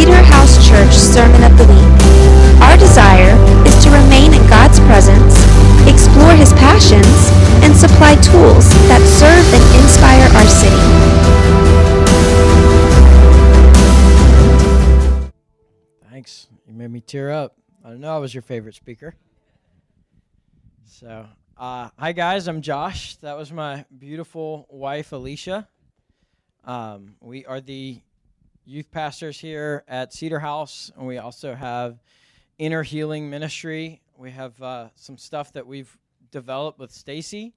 Cedar House Church Sermon of the Week. Our desire is to remain in God's presence, explore His passions, and supply tools that serve and inspire our city. Thanks. You made me tear up. I know I was your favorite speaker. So, uh, hi guys, I'm Josh. That was my beautiful wife, Alicia. Um, we are the youth pastors here at Cedar House, and we also have Inner Healing Ministry. We have uh, some stuff that we've developed with Stacy,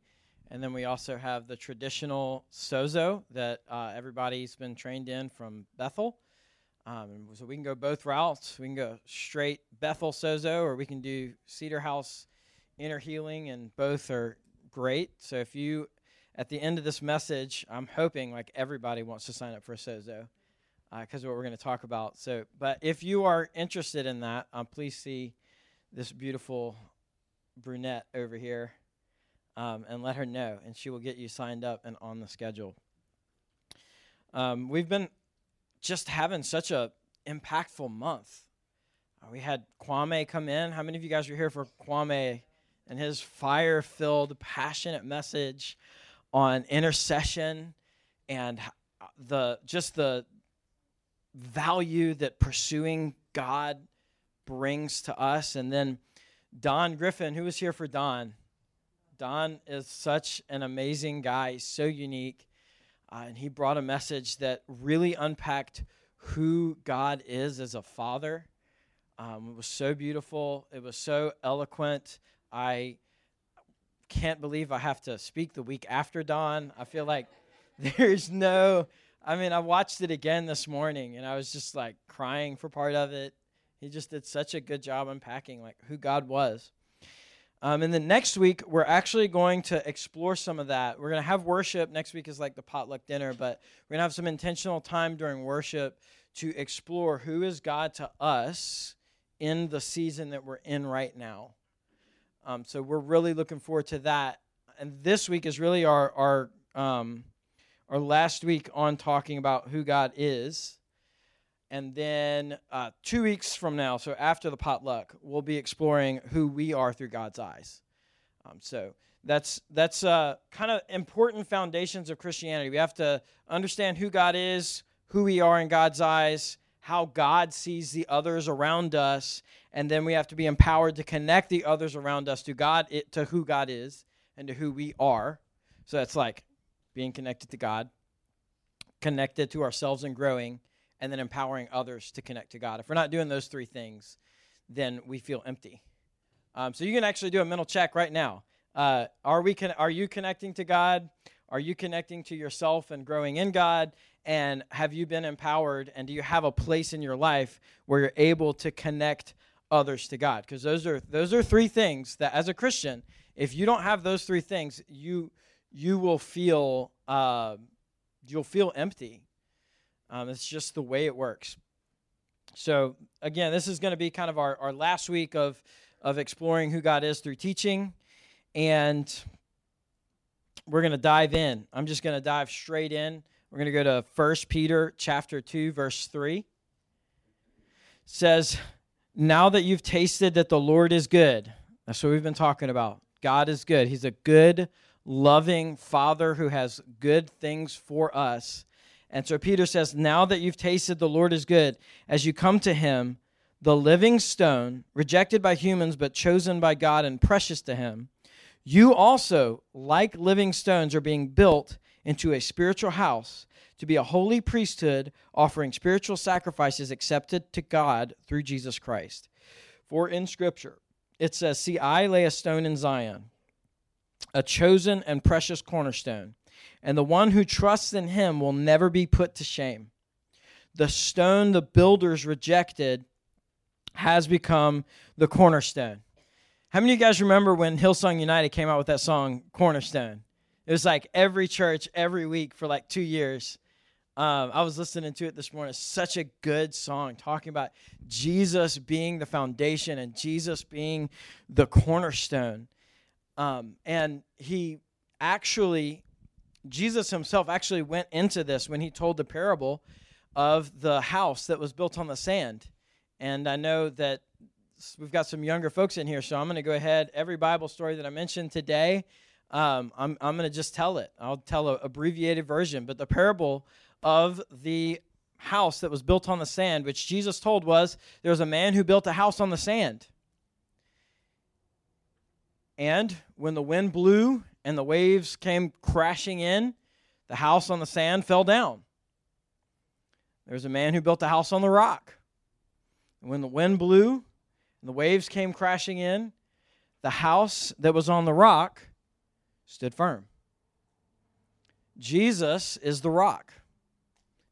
and then we also have the traditional sozo that uh, everybody's been trained in from Bethel. Um, so we can go both routes. We can go straight Bethel Sozo, or we can do Cedar House Inner Healing, and both are great. So if you, at the end of this message, I'm hoping like everybody wants to sign up for a Sozo, because uh, what we're going to talk about. So, but if you are interested in that, um, please see this beautiful brunette over here, um, and let her know, and she will get you signed up and on the schedule. Um, we've been just having such a impactful month. Uh, we had Kwame come in. How many of you guys were here for Kwame and his fire-filled, passionate message on intercession and the just the value that pursuing God brings to us? And then Don Griffin, who was here for Don. Don is such an amazing guy, He's so unique uh, and he brought a message that really unpacked who God is as a father. Um, it was so beautiful. It was so eloquent. I can't believe I have to speak the week after Don. I feel like there's no. I mean, I watched it again this morning, and I was just like crying for part of it. He just did such a good job unpacking like who God was. Um, and then next week, we're actually going to explore some of that. We're going to have worship. Next week is like the potluck dinner, but we're going to have some intentional time during worship to explore who is God to us in the season that we're in right now. Um, so we're really looking forward to that. And this week is really our our um, our last week on talking about who God is. And then uh, two weeks from now, so after the potluck, we'll be exploring who we are through God's eyes. Um, so that's that's uh, kind of important foundations of Christianity. We have to understand who God is, who we are in God's eyes, how God sees the others around us, and then we have to be empowered to connect the others around us to God, it, to who God is, and to who we are. So that's like being connected to God, connected to ourselves and growing, and then empowering others to connect to God. If we're not doing those three things, then we feel empty. Um, so you can actually do a mental check right now. Uh, are we? Con- are you connecting to God? Are you connecting to yourself and growing in God? And have you been empowered? And do you have a place in your life where you're able to connect others to God? Because those are those are three things that, as a Christian, if you don't have those three things, you you will feel uh, you'll feel empty. Um, it's just the way it works. So, again, this is going to be kind of our, our last week of, of exploring who God is through teaching. And we're going to dive in. I'm just going to dive straight in. We're going to go to 1 Peter chapter 2 verse 3. It says, "Now that you've tasted that the Lord is good." That's what we've been talking about. God is good. He's a good, loving father who has good things for us. And so Peter says, Now that you've tasted the Lord is good, as you come to him, the living stone, rejected by humans but chosen by God and precious to him, you also, like living stones, are being built into a spiritual house to be a holy priesthood, offering spiritual sacrifices accepted to God through Jesus Christ. For in Scripture, it says, See, I lay a stone in Zion, a chosen and precious cornerstone and the one who trusts in him will never be put to shame. The stone the builders rejected has become the cornerstone. How many of you guys remember when Hillsong United came out with that song, Cornerstone? It was like every church, every week for like two years. Um, I was listening to it this morning. Such a good song talking about Jesus being the foundation and Jesus being the cornerstone. Um, and he actually Jesus himself actually went into this when he told the parable of the house that was built on the sand. And I know that we've got some younger folks in here, so I'm going to go ahead. Every Bible story that I mentioned today, um, I'm, I'm going to just tell it. I'll tell an abbreviated version. But the parable of the house that was built on the sand, which Jesus told was there was a man who built a house on the sand. And when the wind blew and the waves came crashing in, the house on the sand fell down. There was a man who built a house on the rock. And when the wind blew and the waves came crashing in, the house that was on the rock stood firm. Jesus is the rock.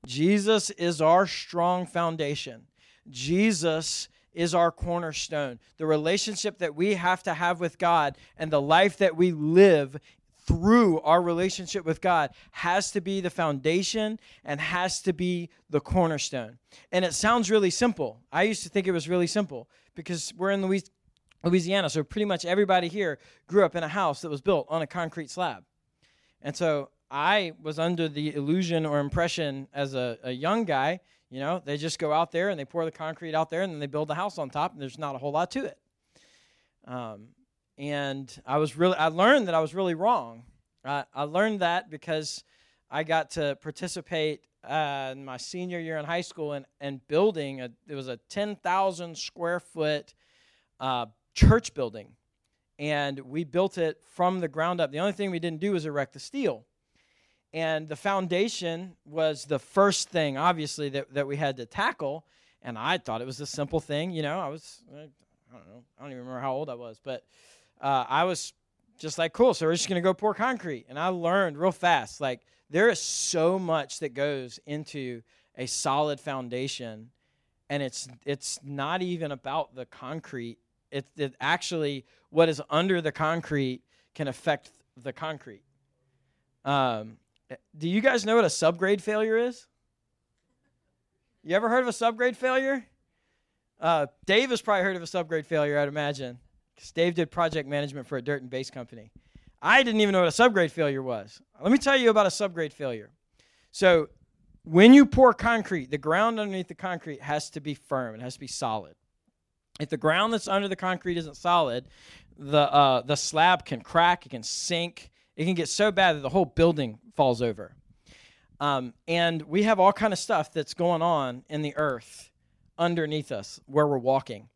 Jesus is our strong foundation. Jesus is our cornerstone. The relationship that we have to have with God and the life that we live through our relationship with God has to be the foundation and has to be the cornerstone. And it sounds really simple. I used to think it was really simple because we're in Louisiana, so pretty much everybody here grew up in a house that was built on a concrete slab. And so I was under the illusion or impression as a, a young guy, you know, they just go out there and they pour the concrete out there and then they build the house on top, and there's not a whole lot to it. Um, and I was really, I learned that I was really wrong. I, I learned that because I got to participate uh, in my senior year in high school and, and building a, it was a 10,000 square foot uh, church building. And we built it from the ground up. The only thing we didn't do was erect the steel and the foundation was the first thing, obviously, that, that we had to tackle. And I thought it was a simple thing. You know, I was, I don't know, I don't even remember how old I was, but uh, I was just like, cool, so we're just going to go pour concrete. And I learned real fast, like, there is so much that goes into a solid foundation. And it's, it's not even about the concrete. It, it actually, what is under the concrete can affect the concrete. Um, do you guys know what a subgrade failure is? You ever heard of a subgrade failure? Uh, Dave has probably heard of a subgrade failure, I'd imagine, because Dave did project management for a dirt and base company. I didn't even know what a subgrade failure was. Let me tell you about a subgrade failure. So, when you pour concrete, the ground underneath the concrete has to be firm. It has to be solid. If the ground that's under the concrete isn't solid, the uh, the slab can crack, it can sink, it can get so bad that the whole building falls over. Um, and we have all kind of stuff that's going on in the earth underneath us where we're walking.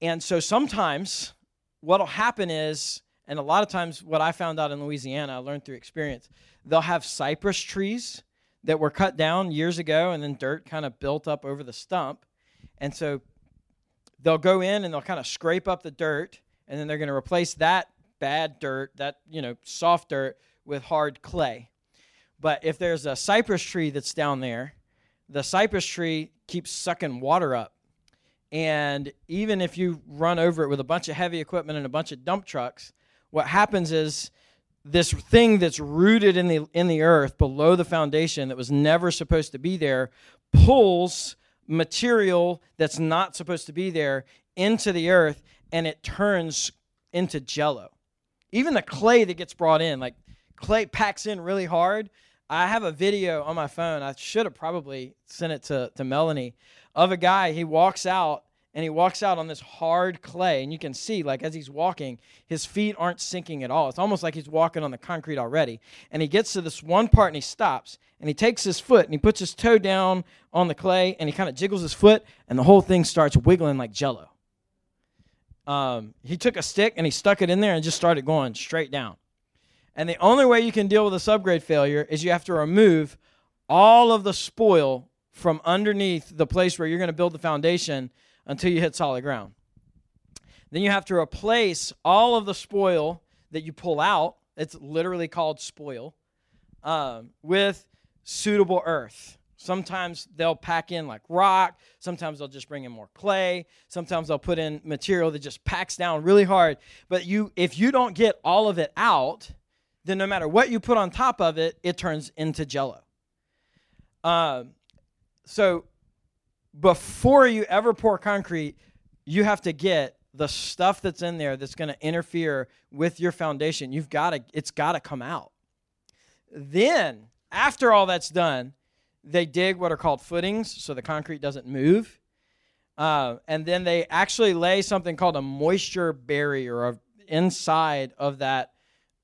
And so sometimes what'll happen is, and a lot of times what I found out in Louisiana, I learned through experience, they'll have cypress trees that were cut down years ago and then dirt kind of built up over the stump. And so they'll go in and they'll kind of scrape up the dirt and then they're going to replace that bad dirt, that, you know, soft dirt with hard clay. But if there's a cypress tree that's down there, the cypress tree keeps sucking water up. And even if you run over it with a bunch of heavy equipment and a bunch of dump trucks, what happens is this thing that's rooted in the in the earth below the foundation that was never supposed to be there pulls material that's not supposed to be there into the earth and it turns into jello even the clay that gets brought in, like clay packs in really hard. I have a video on my phone. I should have probably sent it to, to Melanie of a guy. He walks out and he walks out on this hard clay. And you can see, like, as he's walking, his feet aren't sinking at all. It's almost like he's walking on the concrete already. And he gets to this one part and he stops and he takes his foot and he puts his toe down on the clay and he kind of jiggles his foot and the whole thing starts wiggling like jello um, he took a stick and he stuck it in there and just started going straight down. And the only way you can deal with a subgrade failure is you have to remove all of the spoil from underneath the place where you're going to build the foundation until you hit solid ground. Then you have to replace all of the spoil that you pull out. It's literally called spoil um, with suitable earth. Sometimes they'll pack in like rock. Sometimes they'll just bring in more clay. Sometimes they'll put in material that just packs down really hard. But you, if you don't get all of it out, then no matter what you put on top of it, it turns into jello. Um, so before you ever pour concrete, you have to get the stuff that's in there that's going to interfere with your foundation. You've got to, it's got to come out. Then, after all that's done, they dig what are called footings so the concrete doesn't move. Uh, and then they actually lay something called a moisture barrier inside of that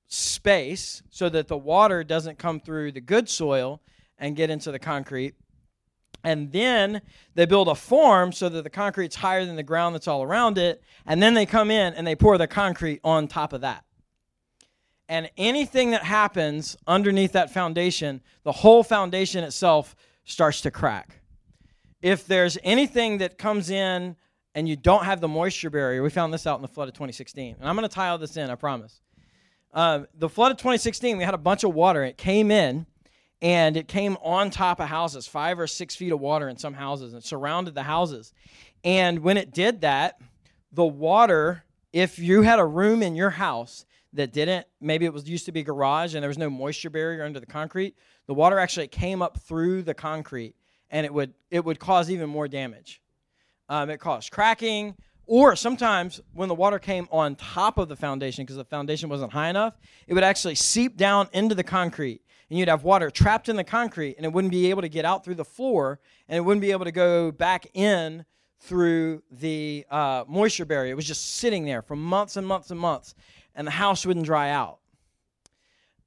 space so that the water doesn't come through the good soil and get into the concrete. And then they build a form so that the concrete's higher than the ground that's all around it. And then they come in and they pour the concrete on top of that. And anything that happens underneath that foundation, the whole foundation itself starts to crack. If there's anything that comes in and you don't have the moisture barrier, we found this out in the flood of 2016. And I'm going to tie all this in, I promise. Uh, the flood of 2016, we had a bunch of water. It came in and it came on top of houses, five or six feet of water in some houses, and surrounded the houses. And when it did that, the water, if you had a room in your house that didn't, maybe it was used to be garage and there was no moisture barrier under the concrete, the water actually came up through the concrete and it would it would cause even more damage. Um, it caused cracking, or sometimes when the water came on top of the foundation because the foundation wasn't high enough, it would actually seep down into the concrete. And you'd have water trapped in the concrete and it wouldn't be able to get out through the floor and it wouldn't be able to go back in through the uh, moisture barrier. It was just sitting there for months and months and months and the house wouldn't dry out.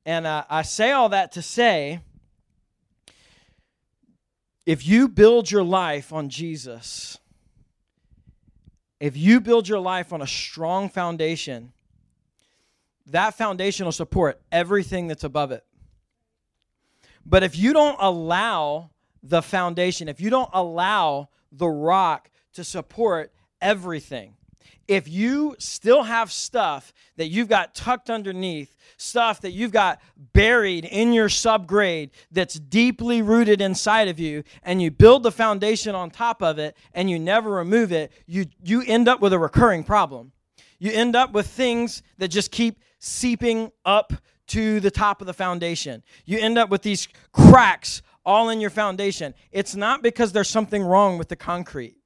And uh, I say all that to say if you build your life on Jesus, if you build your life on a strong foundation, that foundation will support everything that's above it. But if you don't allow the foundation, if you don't allow the rock to support everything, if you still have stuff that you've got tucked underneath, stuff that you've got buried in your subgrade that's deeply rooted inside of you, and you build the foundation on top of it and you never remove it, you, you end up with a recurring problem. You end up with things that just keep seeping up to the top of the foundation. You end up with these cracks all in your foundation. It's not because there's something wrong with the concrete.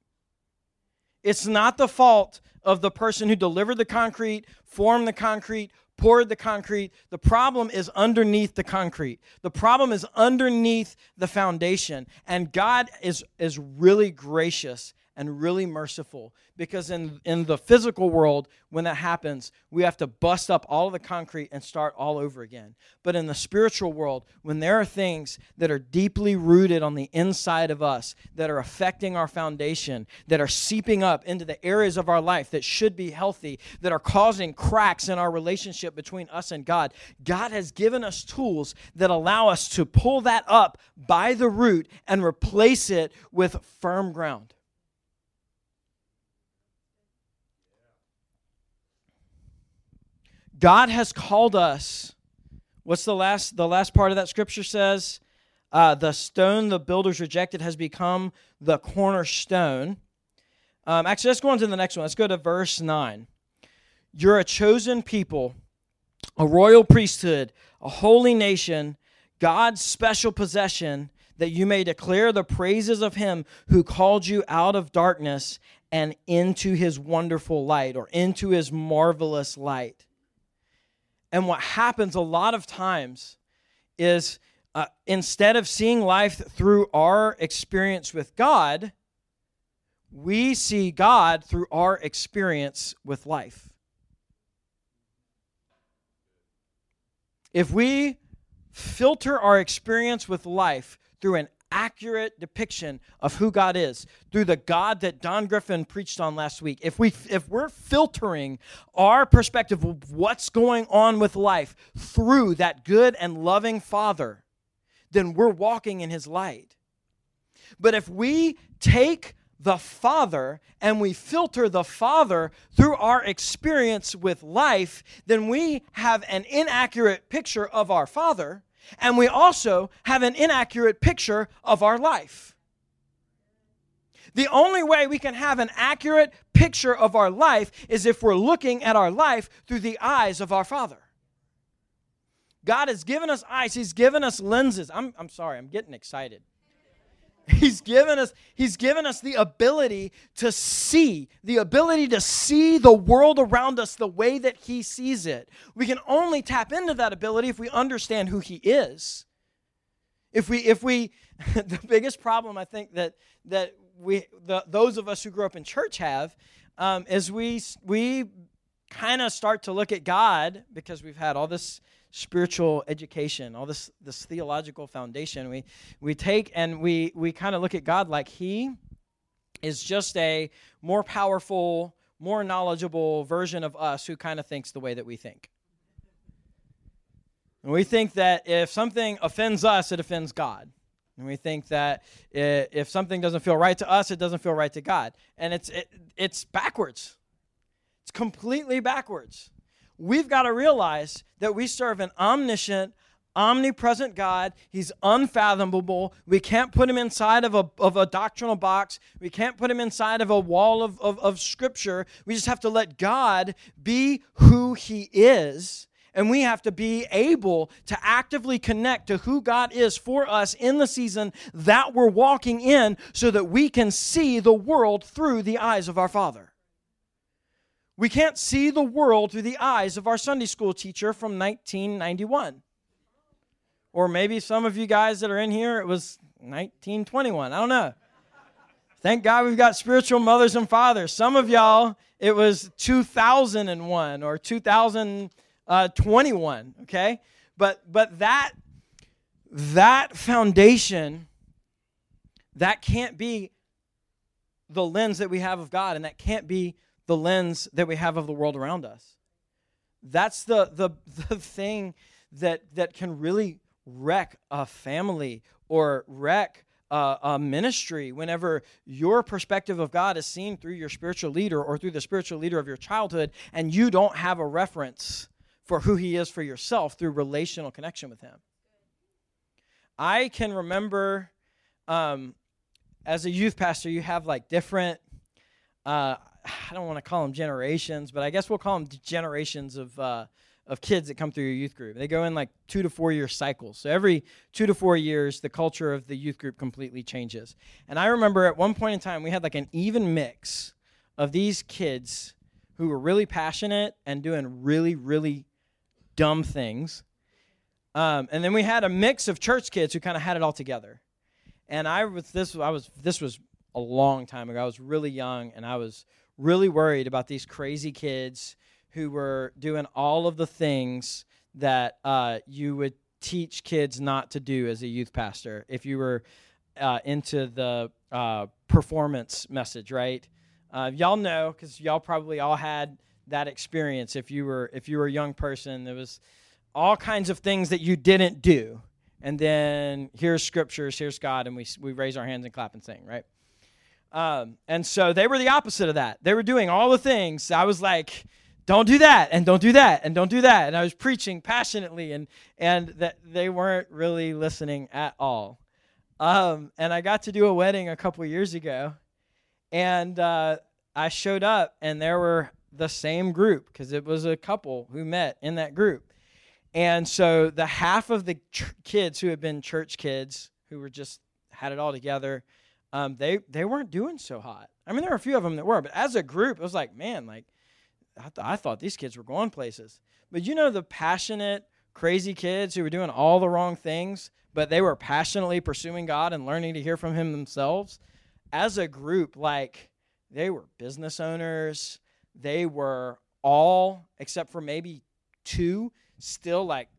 It's not the fault of the person who delivered the concrete, formed the concrete, poured the concrete. The problem is underneath the concrete. The problem is underneath the foundation. And God is, is really gracious and really merciful. Because in, in the physical world when that happens we have to bust up all of the concrete and start all over again. But in the spiritual world when there are things that are deeply rooted on the inside of us that are affecting our foundation that are seeping up into the areas of our life that should be healthy that are causing cracks in our relationship between us and god god has given us tools that allow us to pull that up by the root and replace it with firm ground God has called us. What's the last the last part of that scripture says? Uh, the stone the builders rejected has become the cornerstone. Um, actually, let's go on to the next one. Let's go to verse 9. You're a chosen people, a royal priesthood, a holy nation, God's special possession, that you may declare the praises of him who called you out of darkness and into his wonderful light or into his marvelous light. And what happens a lot of times is uh, instead of seeing life through our experience with God, we see God through our experience with life. If we filter our experience with life through an accurate depiction of who God is through the God that Don Griffin preached on last week. If we if we're filtering our perspective of what's going on with life through that good and loving Father, then we're walking in his light. But if we take the Father and we filter the Father through our experience with life, then we have an inaccurate picture of our Father and we also have an inaccurate picture of our life. The only way we can have an accurate picture of our life is if we're looking at our life through the eyes of our Father. God has given us eyes, He's given us lenses. I'm, I'm sorry, I'm getting excited. He's given us he's given us the ability to see, the ability to see the world around us the way that he sees it. We can only tap into that ability if we understand who he is. If we, if we, the biggest problem I think that that we, the, those of us who grew up in church have, um, is we we kind of start to look at God because we've had all this spiritual education, all this this theological foundation. We we take and we we kind of look at God like He is just a more powerful, more knowledgeable version of us who kind of thinks the way that we think. And we think that if something offends us, it offends God. And we think that if something doesn't feel right to us, it doesn't feel right to God. And it's, it, it's backwards. It's completely backwards. We've got to realize that we serve an omniscient, omnipresent God. He's unfathomable. We can't put him inside of a, of a doctrinal box. We can't put him inside of a wall of, of, of scripture. We just have to let God be who he is and we have to be able to actively connect to who God is for us in the season that we're walking in so that we can see the world through the eyes of our Father. We can't see the world through the eyes of our Sunday school teacher from 1991. Or maybe some of you guys that are in here, it was 1921. I don't know. Thank God we've got spiritual mothers and fathers. Some of y'all, it was 2001 or 2000 uh, 21 okay but but that that foundation that can't be the lens that we have of god and that can't be the lens that we have of the world around us that's the the, the thing that that can really wreck a family or wreck uh, a ministry whenever your perspective of God is seen through your spiritual leader or through the spiritual leader of your childhood, and you don't have a reference for who he is for yourself through relational connection with him. I can remember um, as a youth pastor, you have like different, uh, I don't want to call them generations, but I guess we'll call them generations of, uh, of kids that come through your youth group. They go in like two to four year cycles. So every two to four years, the culture of the youth group completely changes. And I remember at one point in time, we had like an even mix of these kids who were really passionate and doing really, really dumb things. Um, and then we had a mix of church kids who kind of had it all together. And I was this I was this was a long time ago. I was really young and I was really worried about these crazy kids who were doing all of the things that uh, you would teach kids not to do as a youth pastor if you were uh, into the uh, performance message, right? Uh, y'all know because y'all probably all had that experience if you were if you were a young person. There was all kinds of things that you didn't do. And then here's scriptures here's god and we, we raise our hands and clap and sing right um, and so they were the opposite of that. They were doing all the things. I was like don't do that and don't do that and don't do that. And i was preaching passionately and and that they weren't really listening at all. Um, and i got to do a wedding a couple years ago and uh, i showed up and there were the same group because it was a couple who met in that group. And so the half of the ch- kids who had been church kids who were just had it all together, um, they they weren't doing so hot. I mean, there were a few of them that were, but as a group, it was like, man, like I, th- I thought these kids were going places. But you know, the passionate, crazy kids who were doing all the wrong things, but they were passionately pursuing God and learning to hear from Him themselves. As a group, like they were business owners they were all, except for maybe two, still like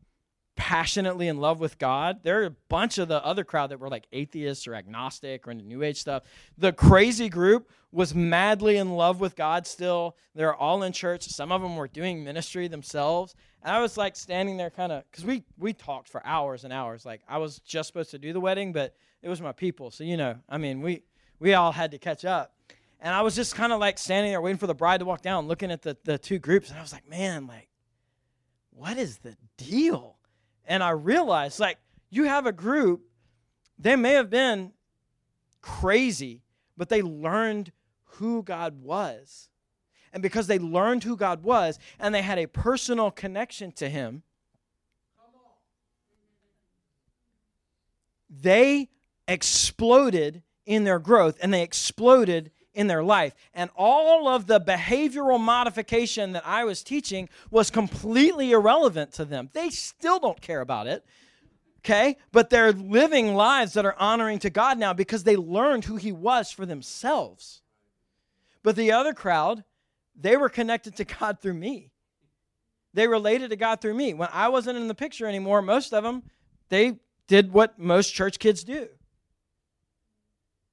passionately in love with God. There are a bunch of the other crowd that were like atheists or agnostic or into New Age stuff. The crazy group was madly in love with God still. They're all in church. Some of them were doing ministry themselves. And I was like standing there kind of because we we talked for hours and hours. Like I was just supposed to do the wedding, but it was my people. So you know, I mean, we we all had to catch up. And I was just kind of like standing there waiting for the bride to walk down, looking at the, the two groups. And I was like, man, like, what is the deal? And I realized, like, you have a group, they may have been crazy, but they learned who God was. And because they learned who God was and they had a personal connection to Him, they exploded in their growth and they exploded in their life. And all of the behavioral modification that I was teaching was completely irrelevant to them. They still don't care about it Okay? But they're living lives that are honoring to God now because they learned who He was for themselves. But the other crowd, they were connected to God through me. They related to God through me. When I wasn't in the picture anymore, most of them, they did what most church kids do.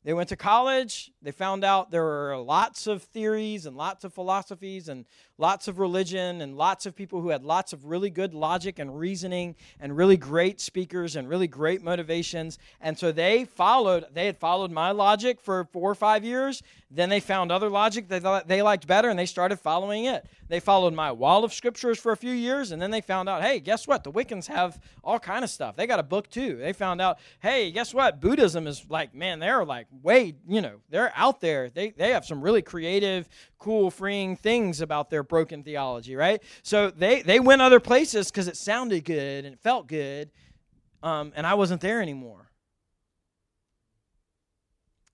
They went to college. They found out there were lots of theories and lots of philosophies and lots of religion and lots of people who had lots of really good logic and reasoning and really great speakers and really great motivations. And so they followed, they had followed my logic for four or five years. Then they found other logic thought they liked better and they started following it. They followed my wall of scriptures for a few years and then they found out, hey, guess what? The Wiccans have all kind of stuff. They got a book too. They found out, hey, guess what? Buddhism is like, man, they're like way, you know, they're out there. They they have some really creative, cool, freeing things about their broken theology, right? So they they went other places because it sounded good and it felt good, um, and I wasn't there anymore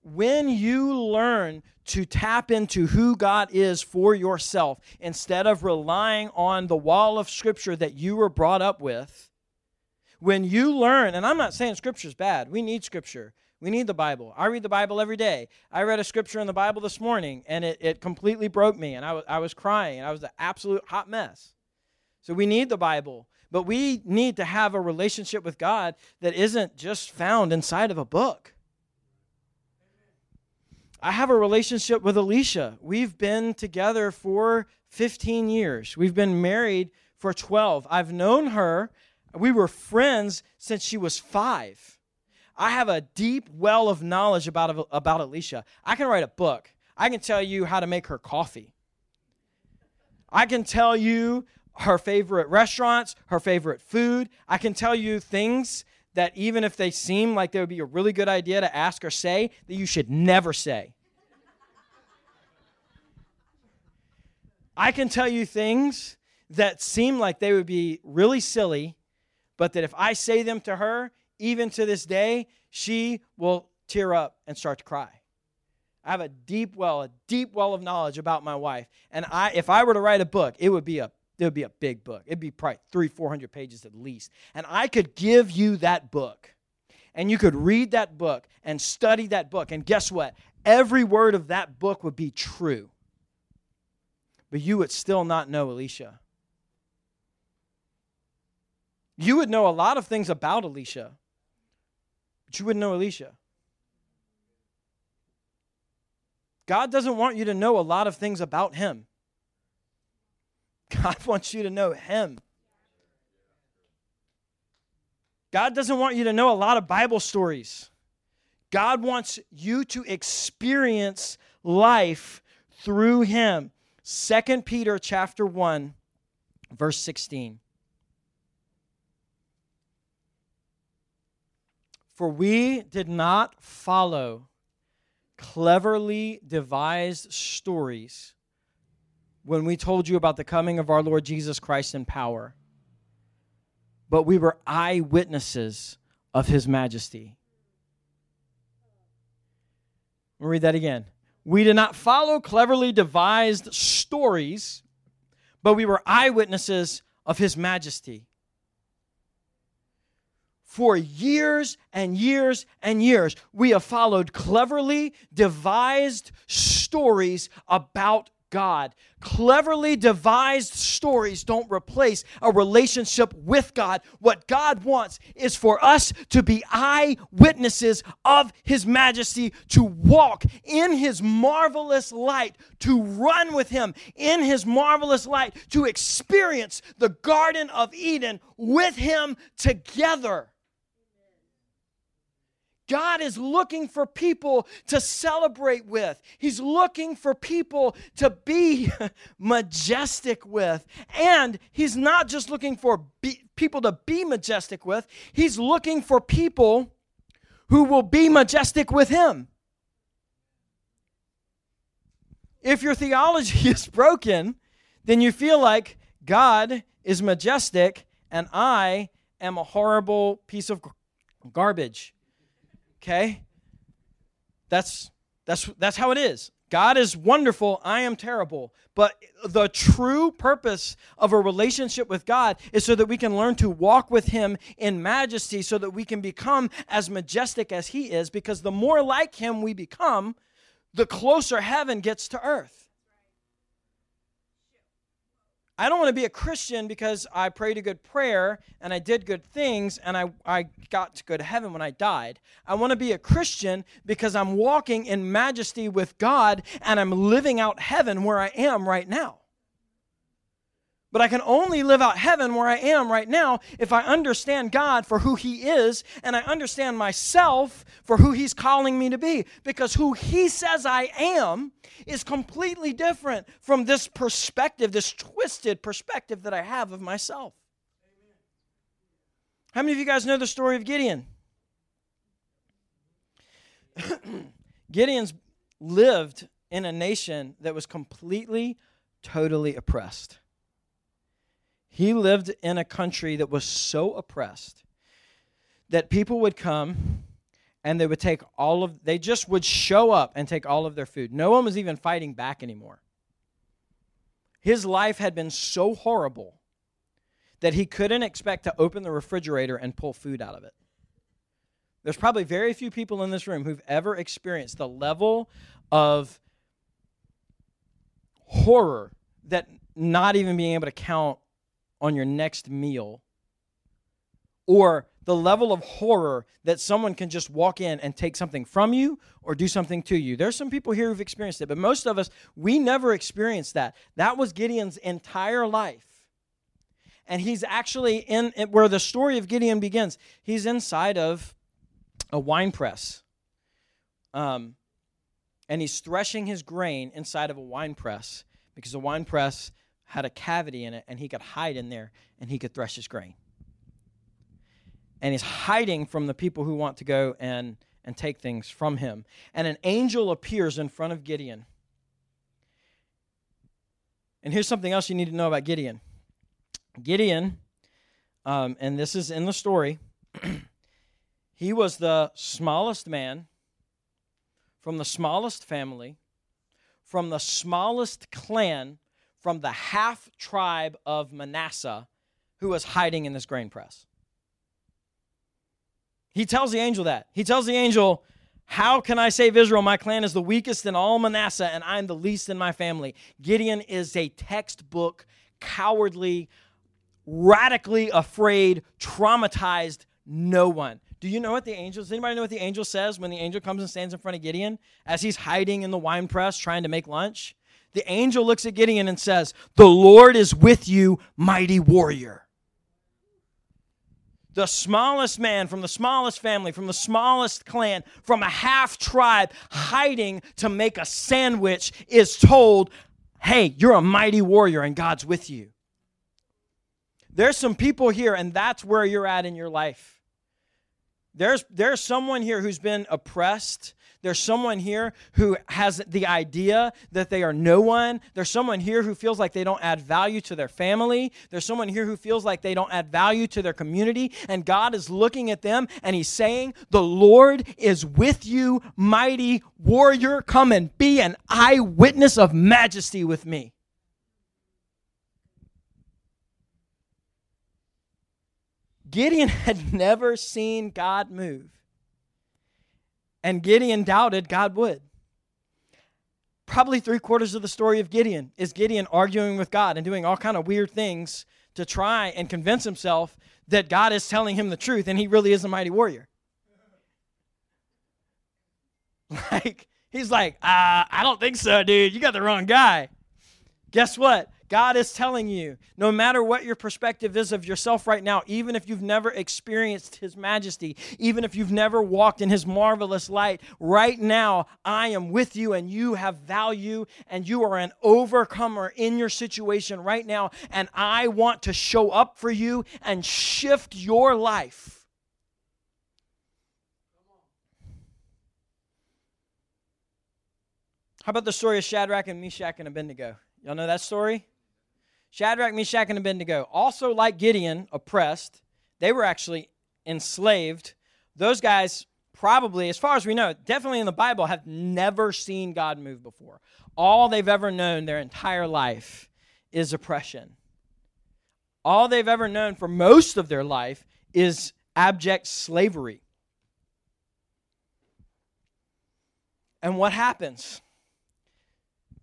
when you learn to tap into who God is for yourself instead of relying on the wall of Scripture that you were brought up with, when you learn, and I'm not saying Scripture's bad, we need Scripture. We need the Bible. I read the Bible every day. I read a scripture in the Bible this morning, and it, it completely broke me, and I, w- I was crying, and I was an absolute hot mess. So we need the Bible, but we need to have a relationship with God that isn't just found inside of a book. I have a relationship with Alicia. We've been together for 15 years. We've been married for 12. I've known her. We were friends since she was five. I have a deep well of knowledge about, about Alicia. I can write a book. I can tell you how to make her coffee. I can tell you her favorite restaurants, her favorite food. I can tell you things that even if they seem like they would be a really good idea to ask or say, that you should never say. I can tell you things that seem like they would be really silly, but that if I say them to her, even to this day, she will tear up and start to cry. I have a deep well, a deep well of knowledge about my wife. And I if I were to write a book, it would be a it would be a big book. It'd be probably three, four hundred pages at least. And I could give you that book. And you could read that book and study that book. And guess what? Every word of that book would be true. But you would still not know Alicia. You would know a lot of things about Alicia, but you wouldn't know Alicia. God doesn't want you to know a lot of things about Him. God wants you to know Him. God doesn't want you to know a lot of Bible stories. God wants you to experience life through Him. 2 Peter chapter 1, verse 16. For we did not follow cleverly devised stories when we told you about the coming of our Lord Jesus Christ in power but we were eyewitnesses of his majesty. I'll read that again. We did not follow cleverly devised stories, but we were eyewitnesses of his majesty. For years and years and years, we have followed cleverly devised stories about God. Cleverly devised stories don't replace a relationship with God. What God wants is for us to be eyewitnesses of His majesty, to walk in His marvelous light, to run with Him in His marvelous light, to experience the Garden of Eden with Him together. God is looking for people to celebrate with. He's looking for people to be majestic with. And He's not just looking for be, people to be majestic with, He's looking for people who will be majestic with Him. If your theology is broken, then you feel like God is majestic and I am a horrible piece of garbage. Okay? That's that's that's how it is. God is wonderful, I am terrible. But the true purpose of a relationship with God is so that we can learn to walk with Him in majesty, so that we can become as majestic as He is, because the more like Him we become, the closer heaven gets to earth. I don't want to be a Christian because I prayed a good prayer and I did good things and I, I got to go to heaven when I died. I want to be a Christian because I'm walking in majesty with God and I'm living out heaven where I am right now. But I can only live out heaven where I am right now if I understand God for who He is and I understand myself for who He's calling me to be. Because who He says I am is completely different from this perspective, this twisted perspective that I have of myself. How many of you guys know the story of Gideon? Gideon's lived in a nation that was completely, totally oppressed. He lived in a country that was so oppressed that people would come and they would take all of they just would show up and take all of their food. No one was even fighting back anymore. His life had been so horrible that he couldn't expect to open the refrigerator and pull food out of it. There's probably very few people in this room who've ever experienced the level of horror that not even being able to count on your next meal or the level of horror that someone can just walk in and take something from you or do something to you. There's some people here who've experienced it, but most of us, we never experienced that. That was Gideon's entire life. And he's actually in where the story of Gideon begins. He's inside of a wine press. Um, and he's threshing his grain inside of a wine press because a wine press had a cavity in it and he could hide in there and he could thresh his grain. And he's hiding from the people who want to go and, and take things from him. And an angel appears in front of Gideon. And here's something else you need to know about Gideon Gideon, um, and this is in the story, he was the smallest man from the smallest family, from the smallest clan from the half tribe of Manasseh who was hiding in this grain press. He tells the angel that. He tells the angel, How can I save Israel? My clan is the weakest in all Manasseh, and I'm the least in my family. Gideon is a textbook, cowardly, radically afraid, traumatized no one. Do you know what the angel, does anybody know what the angel says when the angel comes and stands in front of Gideon as he's hiding in the wine press trying to make lunch? The angel looks at Gideon and says, The Lord is with you, mighty warrior. The smallest man from the smallest family, from the smallest clan, from a half tribe, hiding to make a sandwich, is told, Hey, you're a mighty warrior and God's with you. There's some people here, and that's where you're at in your life. There's, there's someone here who's been oppressed there's someone here who has the idea that they are no one. There's someone here who feels like they don't add value to their family. There's someone here who feels like they don't add value to their community. And God is looking at them and He's saying, The Lord is with you, mighty warrior. Come and be an eyewitness of majesty with me. Gideon had never seen God move. And Gideon doubted God would. Probably three quarters of the story of Gideon is Gideon arguing with God and doing all kind of weird things to try and convince himself that God is telling him the truth and he really is a mighty warrior. Like, he's like, uh, I don't think so, dude. You got the wrong guy. Guess what? God is telling you, no matter what your perspective is of yourself right now, even if you've never experienced His majesty, even if you've never walked in His marvelous light, right now, I am with you and you have value and you are an overcomer in your situation right now. And I want to show up for you and shift your life. How about the story of Shadrach and Meshach and Abednego? Y'all know that story? Shadrach, Meshach, and Abednego, also like Gideon, oppressed. They were actually enslaved. Those guys probably, as far as we know, definitely in the Bible, have never seen God move before. All they've ever known their entire life is oppression. All they've ever known for most of their life is abject slavery. And what happens?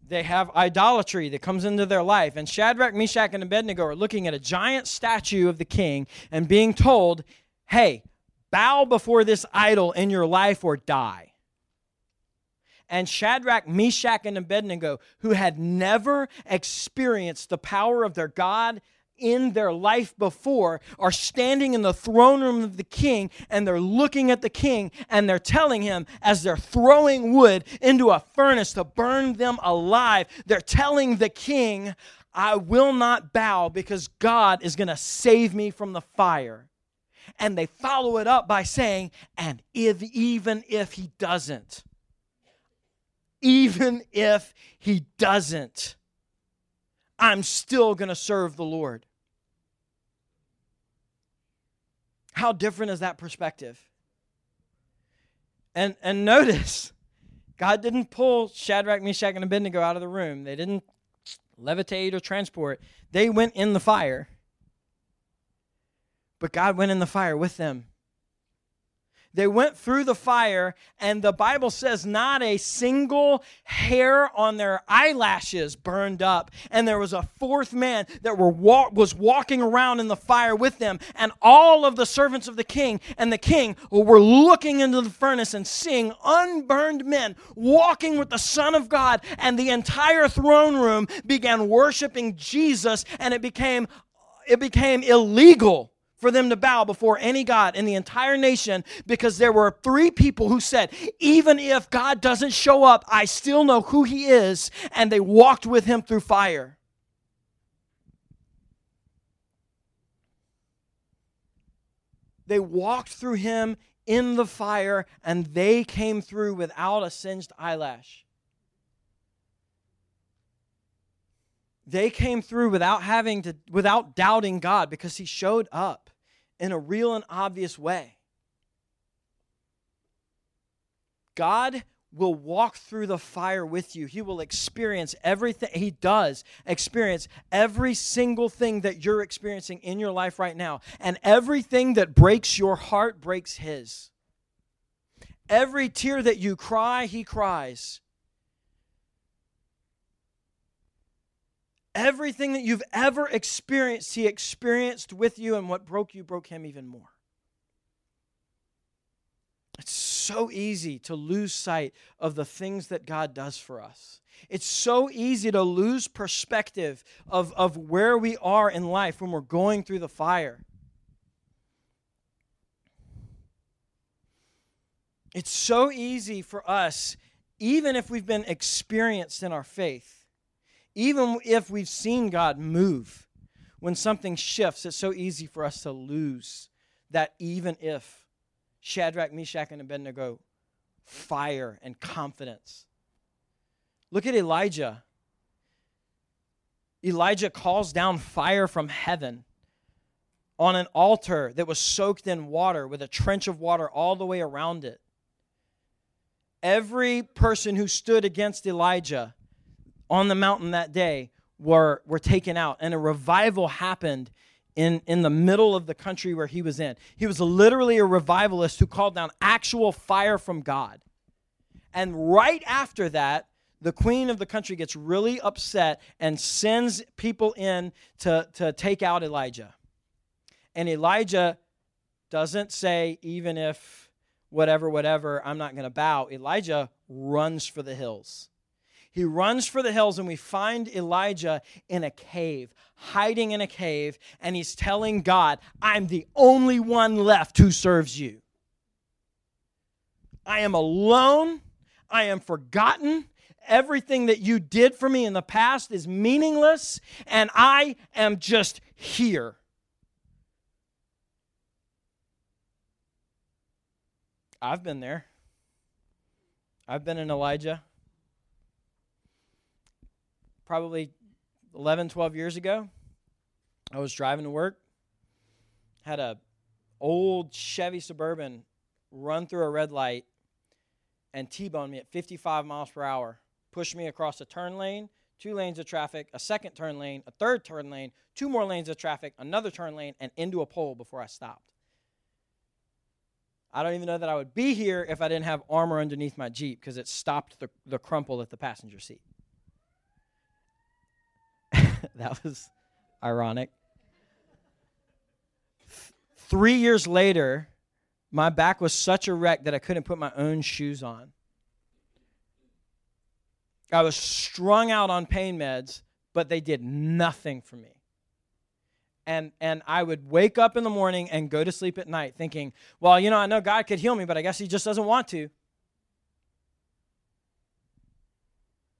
They have idolatry that comes into their life. And Shadrach, Meshach, and Abednego are looking at a giant statue of the king and being told, hey, bow before this idol in your life or die. And Shadrach, Meshach, and Abednego, who had never experienced the power of their God in their life before are standing in the throne room of the king and they're looking at the king and they're telling him as they're throwing wood into a furnace to burn them alive, they're telling the king, I will not bow because God is going to save me from the fire. And they follow it up by saying, and if even if he doesn't, even if he doesn't, I'm still going to serve the Lord. How different is that perspective? And, and notice, God didn't pull Shadrach, Meshach, and Abednego out of the room. They didn't levitate or transport. They went in the fire. But God went in the fire with them. They went through the fire, and the Bible says not a single hair on their eyelashes burned up. And there was a fourth man that were wa- was walking around in the fire with them, and all of the servants of the king and the king were looking into the furnace and seeing unburned men walking with the Son of God, and the entire throne room began worshiping Jesus, and it became it became illegal for them to bow before any God in the entire nation because there were three people who said, Even if God doesn't show up, I still know who He is. And they walked with Him through fire. They walked through Him in the fire and they came through without a singed eyelash. they came through without having to without doubting God because he showed up in a real and obvious way. God will walk through the fire with you. He will experience everything. He does experience every single thing that you're experiencing in your life right now. And everything that breaks your heart breaks His. Every tear that you cry, He cries. Everything that you've ever experienced, He experienced with you, and what broke you broke Him even more. It's so easy to lose sight of the things that God does for us. It's so easy to lose perspective of, of where we are in life when we're going through the fire. It's so easy for us, even if we've been experienced in our faith, even if we've seen God move, when something shifts, it's so easy for us to lose that even if Shadrach, Meshach, and Abednego fire and confidence. Look at Elijah. Elijah calls down fire from heaven on an altar that was soaked in water with a trench of water all the way around it. Every person who stood against Elijah on the mountain that day were, were taken out, and a revival happened in, in the middle of the country where he was in. He was literally a revivalist who called down actual fire from God. And right after that, the queen of the country gets really upset and sends people in to, to take out Elijah. And Elijah doesn't say, even if whatever, whatever, I'm not going to bow. Elijah runs for the hills. He runs for the hills, and we find Elijah in a cave, hiding in a cave, and he's telling God, I'm the only one left who serves you. I am alone. I am forgotten. Everything that you did for me in the past is meaningless, and I am just here. I've been there. I've been in Elijah probably 11, 12 years ago. I was driving to work, had a old Chevy Suburban run through a red light and T-bone me at 55 miles per hour, push me across a turn lane, two lanes of traffic, a second turn lane, a third turn lane, two more lanes of traffic, another turn lane, and into a pole before I stopped. I don't even know that I would be here if I didn't have armor underneath my Jeep because it stopped the, the crumple at the passenger seat. that was ironic. Three years later, my back was such a wreck that I couldn't put my own shoes on. I was strung out on pain meds, but they did nothing for me. And, and I would wake up in the morning and go to sleep at night thinking, well, you know, I know God could heal me, but I guess He just doesn't want to.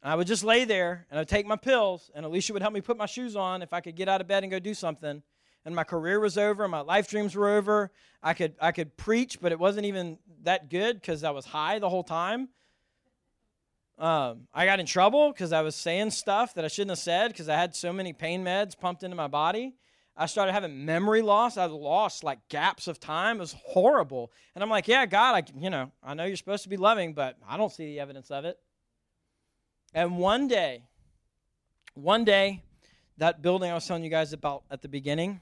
I would just lay there and I'd take my pills, and Alicia would help me put my shoes on if I could get out of bed and go do something and my career was over, my life dreams were over. I could I could preach, but it wasn't even that good because I was high the whole time. Um, I got in trouble because I was saying stuff that I shouldn't have said because I had so many pain meds pumped into my body. I started having memory loss. I lost like gaps of time. It was horrible. And I'm like, yeah, God, I, you know, I know you're supposed to be loving, but I don't see the evidence of it. And one day, one day, that building I was telling you guys about at the beginning,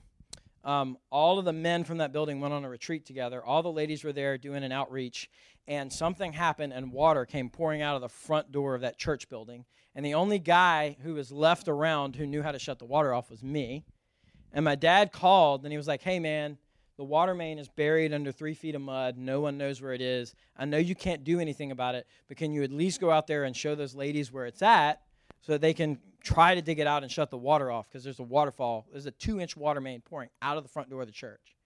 um, all of the men from that building went on a retreat together. All the ladies were there doing an outreach, and something happened, and water came pouring out of the front door of that church building. And the only guy who was left around who knew how to shut the water off was me. And my dad called, and he was like, Hey, man, the water main is buried under three feet of mud. No one knows where it is. I know you can't do anything about it, but can you at least go out there and show those ladies where it's at so that they can try to dig it out and shut the water off because there's a waterfall. There's a two inch water main pouring out of the front door of the church.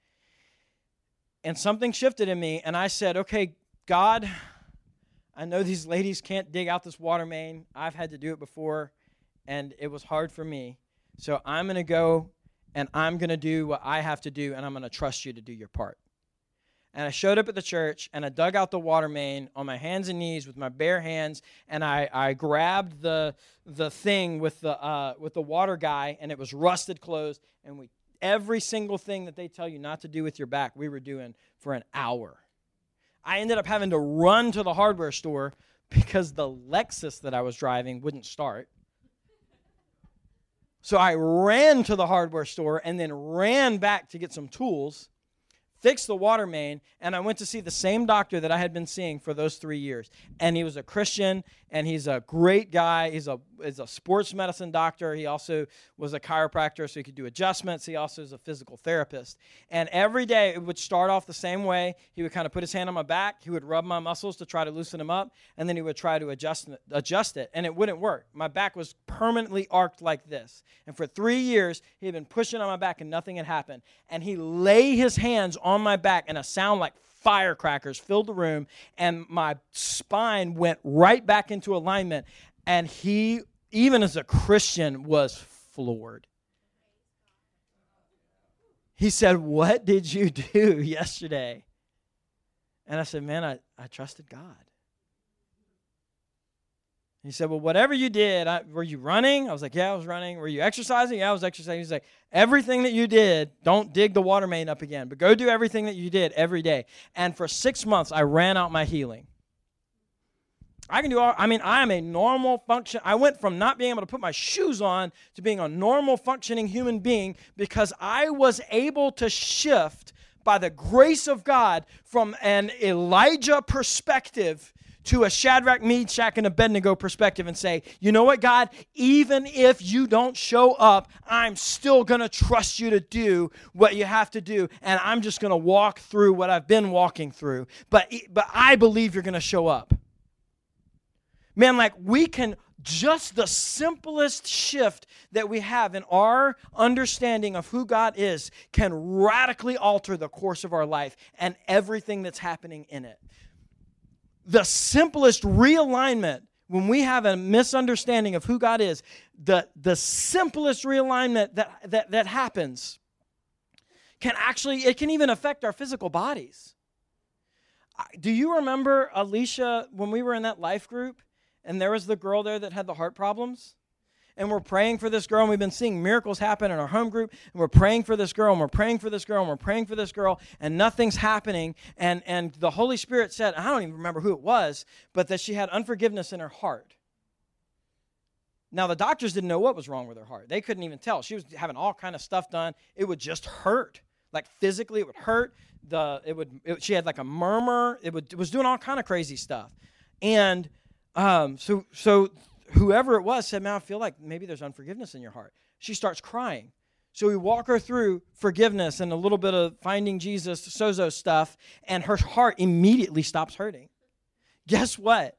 And something shifted in me, and I said, Okay, God, I know these ladies can't dig out this water main. I've had to do it before, and it was hard for me. So I'm going to go and I'm going to do what I have to do, and I'm going to trust you to do your part and I showed up at the church and I dug out the water main on my hands and knees with my bare hands and I, I grabbed the the thing with the uh, with the water guy and it was rusted closed and we every single thing that they tell you not to do with your back we were doing for an hour. I ended up having to run to the hardware store because the Lexus that I was driving wouldn't start. So I ran to the hardware store and then ran back to get some tools fixed the water main, and I went to see the same doctor that I had been seeing for those three years. And he was a Christian, and he's a great guy. He's a, he's a sports medicine doctor. He also was a chiropractor, so he could do adjustments. He also is a physical therapist. And every day it would start off the same way. He would kind of put his hand on my back, he would rub my muscles to try to loosen them up, and then he would try to adjust, adjust it, and it wouldn't work. My back was permanently arched like this. And for three years, he had been pushing on my back, and nothing had happened. And he lay his hands on my back, and a sound like firecrackers filled the room, and my spine went right back into alignment. And he, even as a Christian, was floored. He said, What did you do yesterday? And I said, Man, I, I trusted God. He said, Well, whatever you did, I, were you running? I was like, Yeah, I was running. Were you exercising? Yeah, I was exercising. He's like, Everything that you did, don't dig the water main up again, but go do everything that you did every day. And for six months, I ran out my healing. I can do all, I mean, I am a normal function. I went from not being able to put my shoes on to being a normal functioning human being because I was able to shift by the grace of God from an Elijah perspective to a Shadrach, Meshach, and Abednego perspective and say, you know what, God, even if you don't show up, I'm still going to trust you to do what you have to do. And I'm just going to walk through what I've been walking through. But, but I believe you're going to show up. Man, like we can just the simplest shift that we have in our understanding of who God is can radically alter the course of our life and everything that's happening in it the simplest realignment when we have a misunderstanding of who God is, the, the simplest realignment that, that, that happens can actually, it can even affect our physical bodies. Do you remember Alicia when we were in that life group and there was the girl there that had the heart problems? And we're praying for this girl, and we've been seeing miracles happen in our home group, and we're praying for this girl, and we're praying for this girl, and we're praying for this girl, and nothing's happening. And, and the Holy Spirit said, I don't even remember who it was, but that she had unforgiveness in her heart. Now the doctors didn't know what was wrong with her heart. They couldn't even tell. She was having all kind of stuff done. It would just hurt. Like physically it would hurt. The it would it, she had like a murmur. It, would, it was doing all kind of crazy stuff. And um, so so whoever it was said, "Man, I feel like maybe there's unforgiveness in your heart." She starts crying. So we walk her through forgiveness and a little bit of finding Jesus, sozo stuff, and her heart immediately stops hurting. Guess what?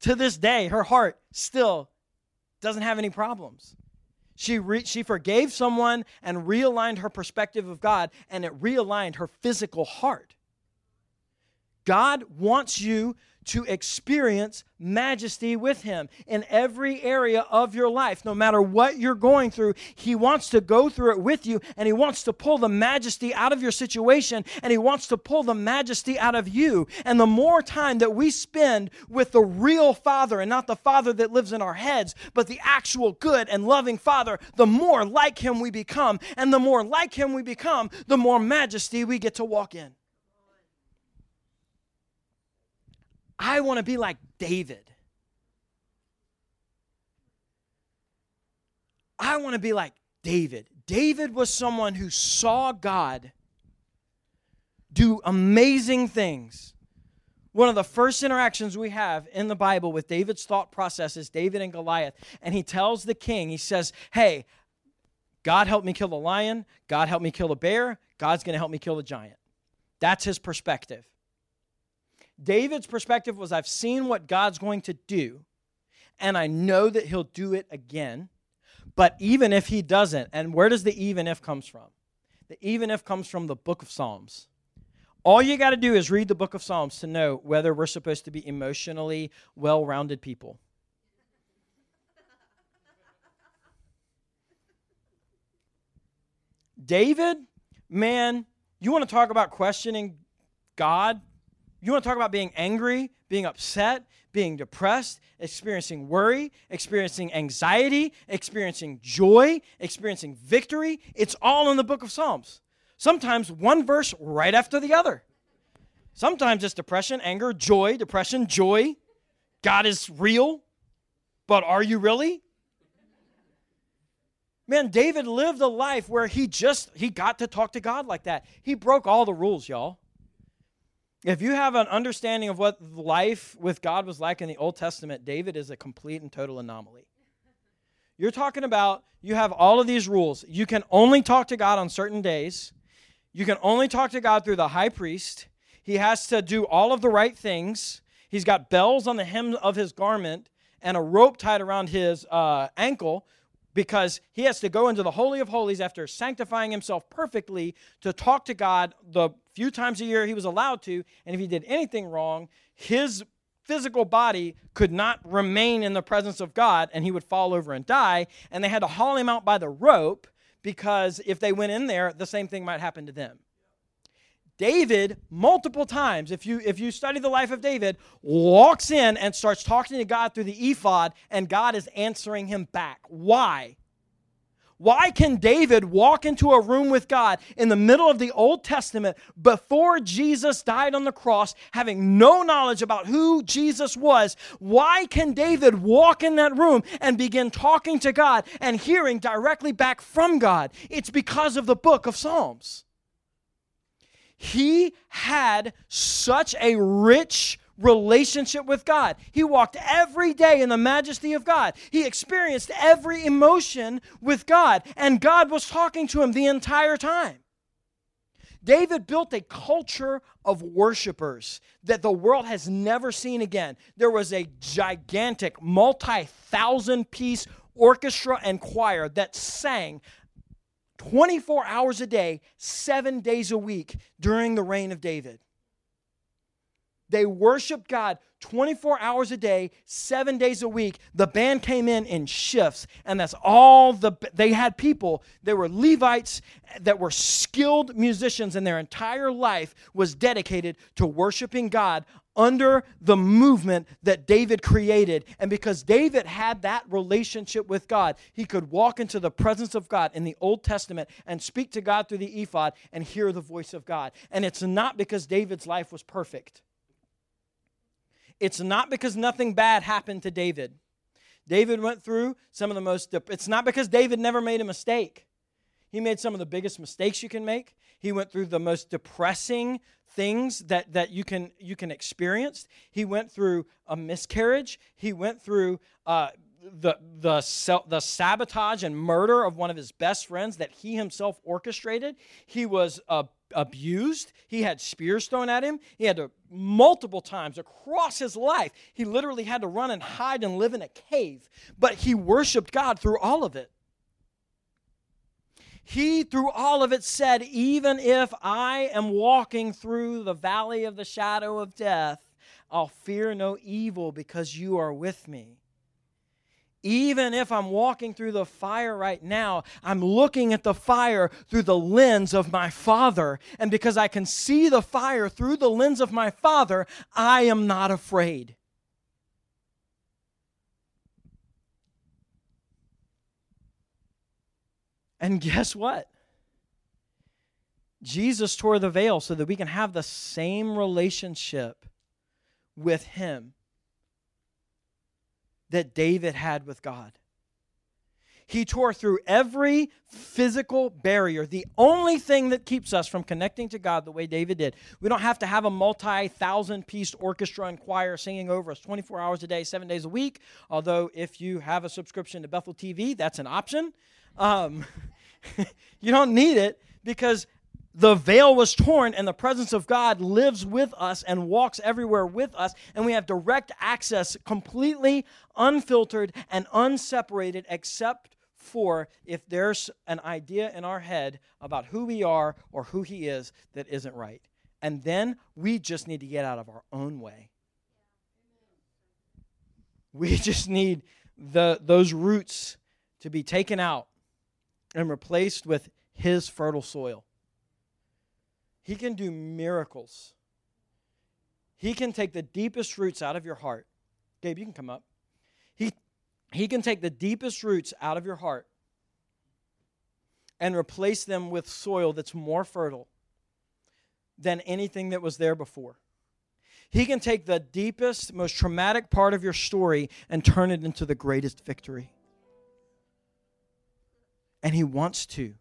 To this day, her heart still doesn't have any problems. She, re- she forgave someone and realigned her perspective of God, and it realigned her physical heart. God wants you to experience majesty with Him in every area of your life. No matter what you're going through, He wants to go through it with you and He wants to pull the majesty out of your situation and He wants to pull the majesty out of you. And the more time that we spend with the real Father and not the Father that lives in our heads, but the actual good and loving Father, the more like Him we become. And the more like Him we become, the more majesty we get to walk in. I want to be like David. I want to be like David. David was someone who saw God do amazing things. One of the first interactions we have in the Bible with David's thought process is David and Goliath. And he tells the king, he says, Hey, God helped me kill the lion. God helped me kill the bear. God's going to help me kill the giant. That's his perspective. David's perspective was I've seen what God's going to do, and I know that he'll do it again. But even if he doesn't, and where does the even if comes from? The even if comes from the book of Psalms. All you got to do is read the book of Psalms to know whether we're supposed to be emotionally well rounded people. David, man, you want to talk about questioning God? You want to talk about being angry, being upset, being depressed, experiencing worry, experiencing anxiety, experiencing joy, experiencing victory? It's all in the book of Psalms. Sometimes one verse right after the other. Sometimes it's depression, anger, joy, depression, joy. God is real, but are you really? Man, David lived a life where he just he got to talk to God like that. He broke all the rules, y'all. If you have an understanding of what life with God was like in the Old Testament, David is a complete and total anomaly. You're talking about you have all of these rules. You can only talk to God on certain days. You can only talk to God through the high priest. He has to do all of the right things. He's got bells on the hem of his garment and a rope tied around his uh, ankle because he has to go into the Holy of Holies after sanctifying himself perfectly to talk to God the few times a year he was allowed to. And if he did anything wrong, his physical body could not remain in the presence of God and he would fall over and die. And they had to haul him out by the rope because if they went in there, the same thing might happen to them. David, multiple times, if you if you study the life of David, walks in and starts talking to God through the ephod, and God is answering him back. Why? Why can David walk into a room with God in the middle of the Old Testament before Jesus died on the cross, having no knowledge about who Jesus was? Why can David walk in that room and begin talking to God and hearing directly back from God? It's because of the book of Psalms. He had such a rich relationship with God. He walked every day in the majesty of God. He experienced every emotion with God, and God was talking to him the entire time. David built a culture of worshipers that the world has never seen again. There was a gigantic, multi thousand piece orchestra and choir that sang 24 hours a day, seven days a week during the reign of David. They worshiped God 24 hours a day, seven days a week. The band came in in shifts, and that's all the. They had people. They were Levites that were skilled musicians, and their entire life was dedicated to worshiping God under the movement that David created. And because David had that relationship with God, he could walk into the presence of God in the Old Testament and speak to God through the ephod and hear the voice of God. And it's not because David's life was perfect. It's not because nothing bad happened to David. David went through some of the most, it's not because David never made a mistake. He made some of the biggest mistakes you can make. He went through the most depressing things that, that you can you can experience. He went through a miscarriage. He went through uh, the the the sabotage and murder of one of his best friends that he himself orchestrated. He was uh, abused. He had spears thrown at him. He had to multiple times across his life. He literally had to run and hide and live in a cave. But he worshiped God through all of it. He, through all of it, said, Even if I am walking through the valley of the shadow of death, I'll fear no evil because you are with me. Even if I'm walking through the fire right now, I'm looking at the fire through the lens of my Father. And because I can see the fire through the lens of my Father, I am not afraid. And guess what? Jesus tore the veil so that we can have the same relationship with Him that David had with God. He tore through every physical barrier. The only thing that keeps us from connecting to God the way David did. We don't have to have a multi thousand piece orchestra and choir singing over us 24 hours a day, seven days a week. Although, if you have a subscription to Bethel TV, that's an option. Um, you don't need it because the veil was torn and the presence of God lives with us and walks everywhere with us, and we have direct access, completely unfiltered and unseparated, except for if there's an idea in our head about who we are or who He is that isn't right. And then we just need to get out of our own way. We just need the, those roots to be taken out and replaced with His fertile soil. He can do miracles. He can take the deepest roots out of your heart. Gabe, you can come up. He, he can take the deepest roots out of your heart and replace them with soil that's more fertile than anything that was there before. He can take the deepest, most traumatic part of your story and turn it into the greatest victory and He wants to.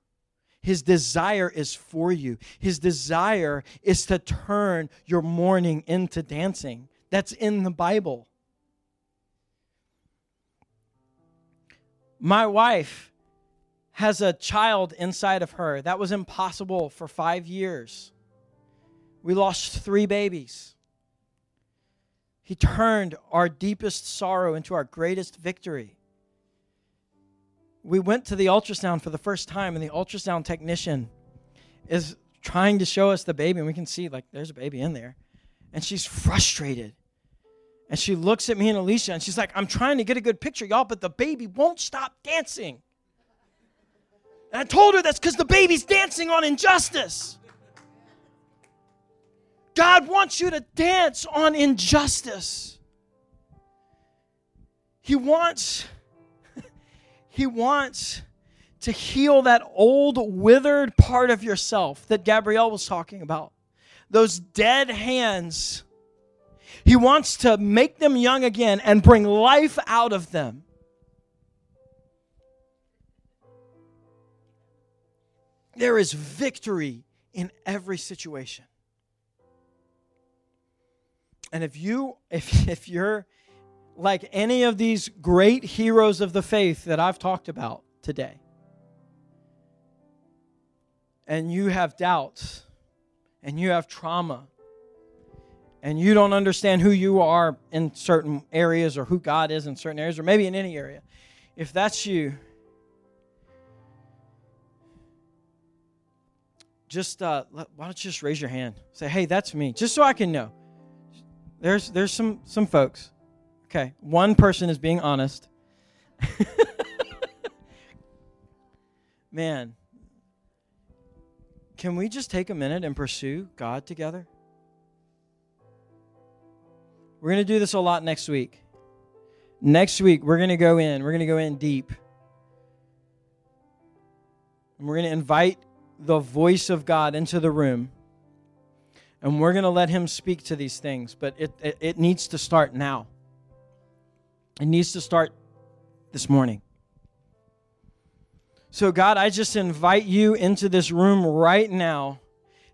His desire is for you. His desire is to turn your mourning into dancing. That's in the Bible. My wife has a child inside of her. That was impossible for five years. We lost three babies. He turned our deepest sorrow into our greatest victory we went to the ultrasound for the first time, and the ultrasound technician is trying to show us the baby, and we can see, like, there's a baby in there. And she's frustrated. And she looks at me and Alicia, and she's like, I'm trying to get a good picture, y'all, but the baby won't stop dancing. And I told her that's because the baby's dancing on injustice. God wants you to dance on injustice. He wants he wants to heal that old withered part of yourself that Gabrielle was talking about. Those dead hands. He wants to make them young again and bring life out of them. There is victory in every situation. And if you if if you're like any of these great heroes of the faith that I've talked about today, and you have doubts, and you have trauma, and you don't understand who you are in certain areas or who God is in certain areas, or maybe in any area, if that's you, just uh, why don't you just raise your hand? Say, hey, that's me, just so I can know. There's there's some some folks. Okay, one person is being honest. Man, can we just take a minute and pursue God together? We're going to do this a lot next week. Next week, we're going to go in. We're going to go in deep. And we're going to invite the voice of God into the room. And we're going to let Him speak to these things. But it, it, it needs to start now. It needs to start this morning. So, God, I just invite you into this room right now.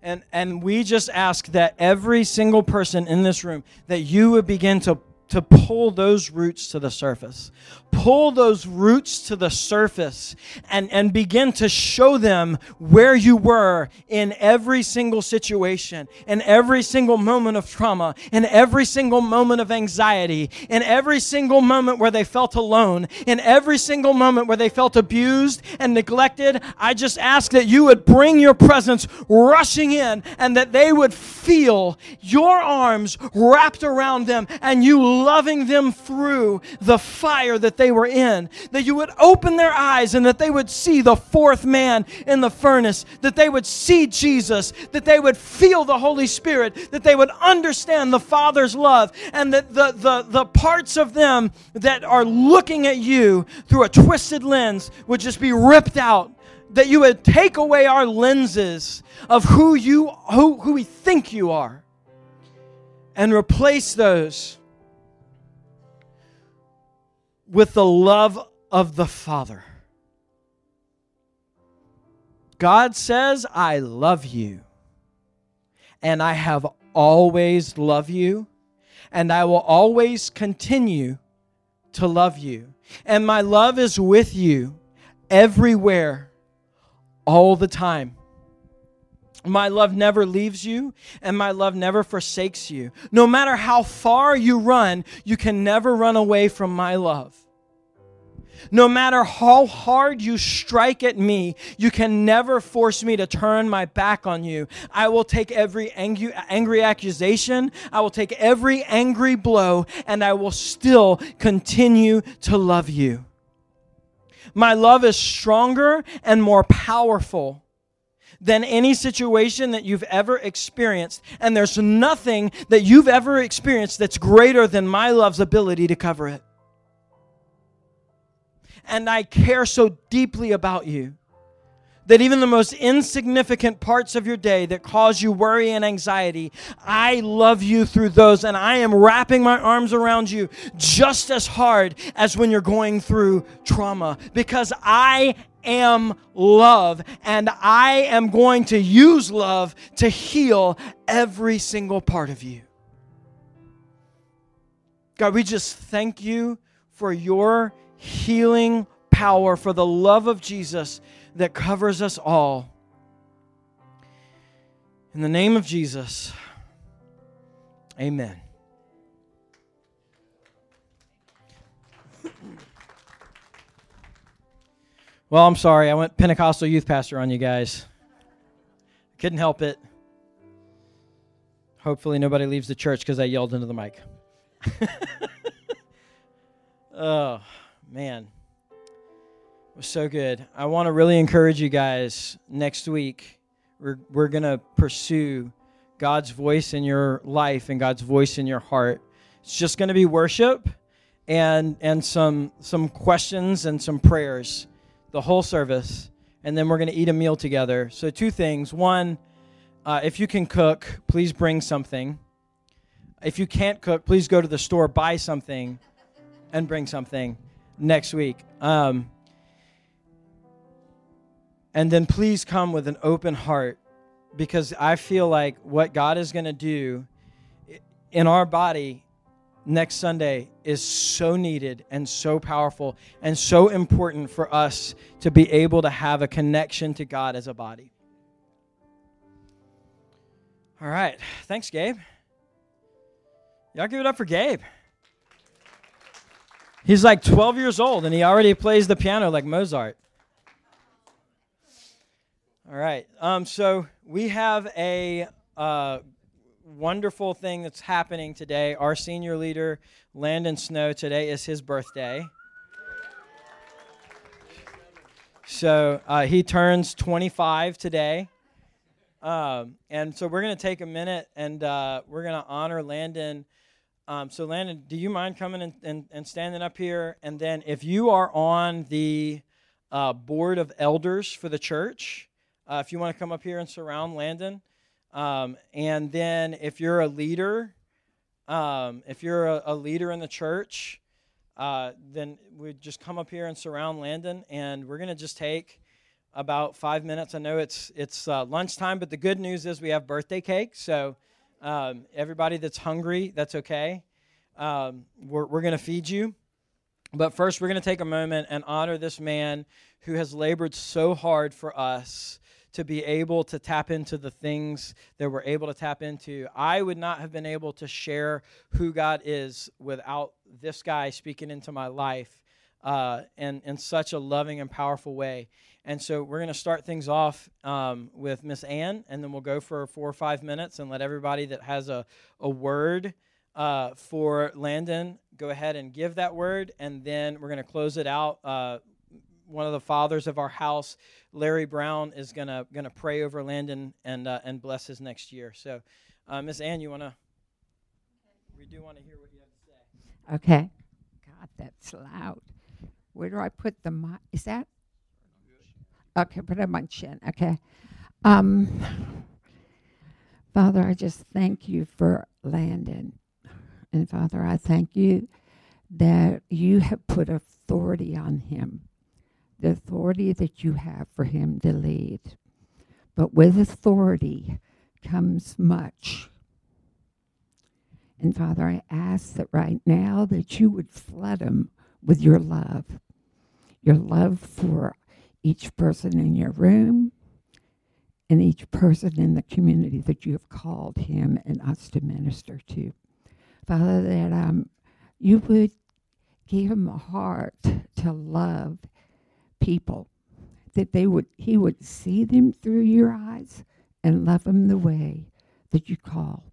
And, and we just ask that every single person in this room, that you would begin to to pull those roots to the surface. Pull those roots to the surface and, and begin to show them where you were in every single situation, in every single moment of trauma, in every single moment of anxiety, in every single moment where they felt alone, in every single moment where they felt abused and neglected. I just ask that you would bring your presence rushing in and that they would feel your arms wrapped around them and you loving them through the fire that they were in. That you would open their eyes and that they would see the fourth man in the furnace, that they would see Jesus, that they would feel the Holy Spirit, that they would understand the Father's love, and that the, the, the parts of them that are looking at you through a twisted lens would just be ripped out that you would take away our lenses of who you who, who we think you are and replace those with the love of the Father. God says, I love you, and I have always loved you, and I will always continue to love you. And my love is with you everywhere, all the time. My love never leaves you, and my love never forsakes you. No matter how far you run, you can never run away from my love. No matter how hard you strike at me, you can never force me to turn my back on you. I will take every angry, angry accusation, I will take every angry blow, and I will still continue to love you. My love is stronger and more powerful than any situation that you've ever experienced. And there's nothing that you've ever experienced that's greater than my love's ability to cover it. And I care so deeply about you that even the most insignificant parts of your day that cause you worry and anxiety, I love you through those, and I am wrapping my arms around you just as hard as when you're going through trauma because I am love, and I am going to use love to heal every single part of you. God, we just thank you for your healing power, for the love of Jesus that covers us all. In the name of Jesus, amen. Well, I'm sorry. I went Pentecostal youth pastor on you guys. Couldn't help it. Hopefully, nobody leaves the church because I yelled into the mic. oh, man. It was so good. I want to really encourage you guys next week. We're, we're going to pursue God's voice in your life and God's voice in your heart. It's just going to be worship and and some some questions and some prayers the whole service, and then we're going to eat a meal together. So, two things. One, uh, if you can cook, please bring something. If you can't cook, please go to the store, buy something, and bring something next week. Um, and then please come with an open heart because I feel like what God is going to do in our body next Sunday is so needed and so powerful and so important for us to be able to have a connection to God as a body. All right. Thanks, Gabe. Y'all give it up for Gabe. He's like 12 years old and he already plays the piano like Mozart. All right. Um, so we have a uh, wonderful thing that's happening today. Our senior leader, Landon Snow, today is his birthday. So uh, he turns 25 today. Um, and so we're going to take a minute and uh, we're going to honor Landon. Um, so, Landon, do you mind coming and, and, and, standing up here? And then, if you are on the uh, board of elders for the church, uh, if you want to come up here and surround Landon. Um, and then, if you're a leader, um, if you're a, a, leader in the church, uh, then we just come up here and surround Landon. And we're going to just take about five minutes. I know it's it's uh, lunchtime, but the good news is we have birthday cake. So um, everybody that's hungry, that's okay. Um, we're we're going to feed you. But first, we're going to take a moment and honor this man who has labored so hard for us to be able to tap into the things that we're able to tap into. I would not have been able to share who God is without this guy speaking into my life uh, in, in such a loving and powerful way. And so we're going to start things off um, with Miss Ann, and then we'll go for four or five minutes and let everybody that has a, a word uh, for Landon go ahead and give that word. And then we're going to close it out. Uh, one of the fathers of our house, Larry Brown, is going to pray over Landon and uh, and bless his next year. So, uh, Miss Ann, you want to? We do want to hear what you have to say. Okay. God, that's loud. Where do I put the mic? Is that Okay, put it on my chin. Okay. Um, Father, I just thank you for Landon. And Father, I thank you that you have put authority on him, the authority that you have for him to lead. But with authority comes much. And Father, I ask that right now that you would flood him with your love, your love for each person in your room and each person in the community that you have called him and us to minister to. Father, that um, you would give him a heart to love people, that they would he would see them through your eyes and love them the way that you call.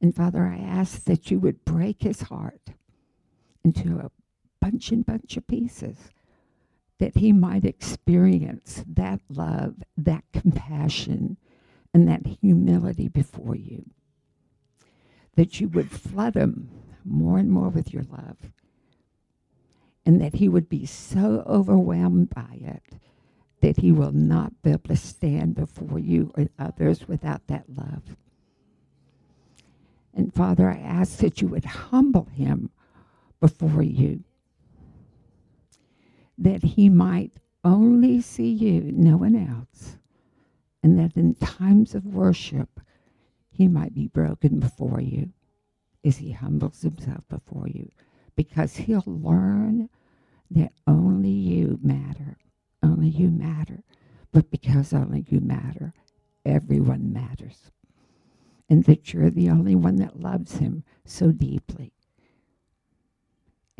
And Father, I ask that you would break his heart into a bunch and bunch of pieces that he might experience that love, that compassion, and that humility before you. That you would flood him more and more with your love. And that he would be so overwhelmed by it that he will not be able to stand before you or others without that love. And Father, I ask that you would humble him before you that he might only see you, no one else, and that in times of worship, he might be broken before you as he humbles himself before you, because he'll learn that only you matter, only you matter, but because only you matter, everyone matters, and that you're the only one that loves him so deeply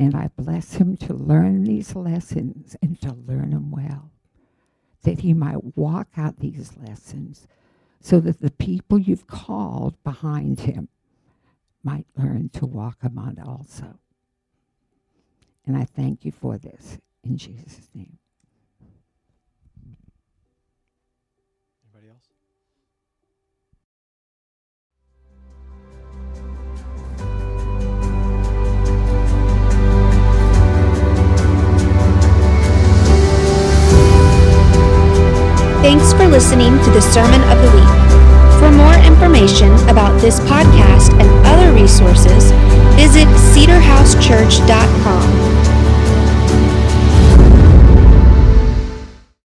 and I bless him to learn these lessons and to learn them well, that he might walk out these lessons so that the people you've called behind him might learn to walk out also. And I thank you for this in Jesus' name. Thanks for listening to the Sermon of the Week. For more information about this podcast and other resources, visit cedarhousechurch.com.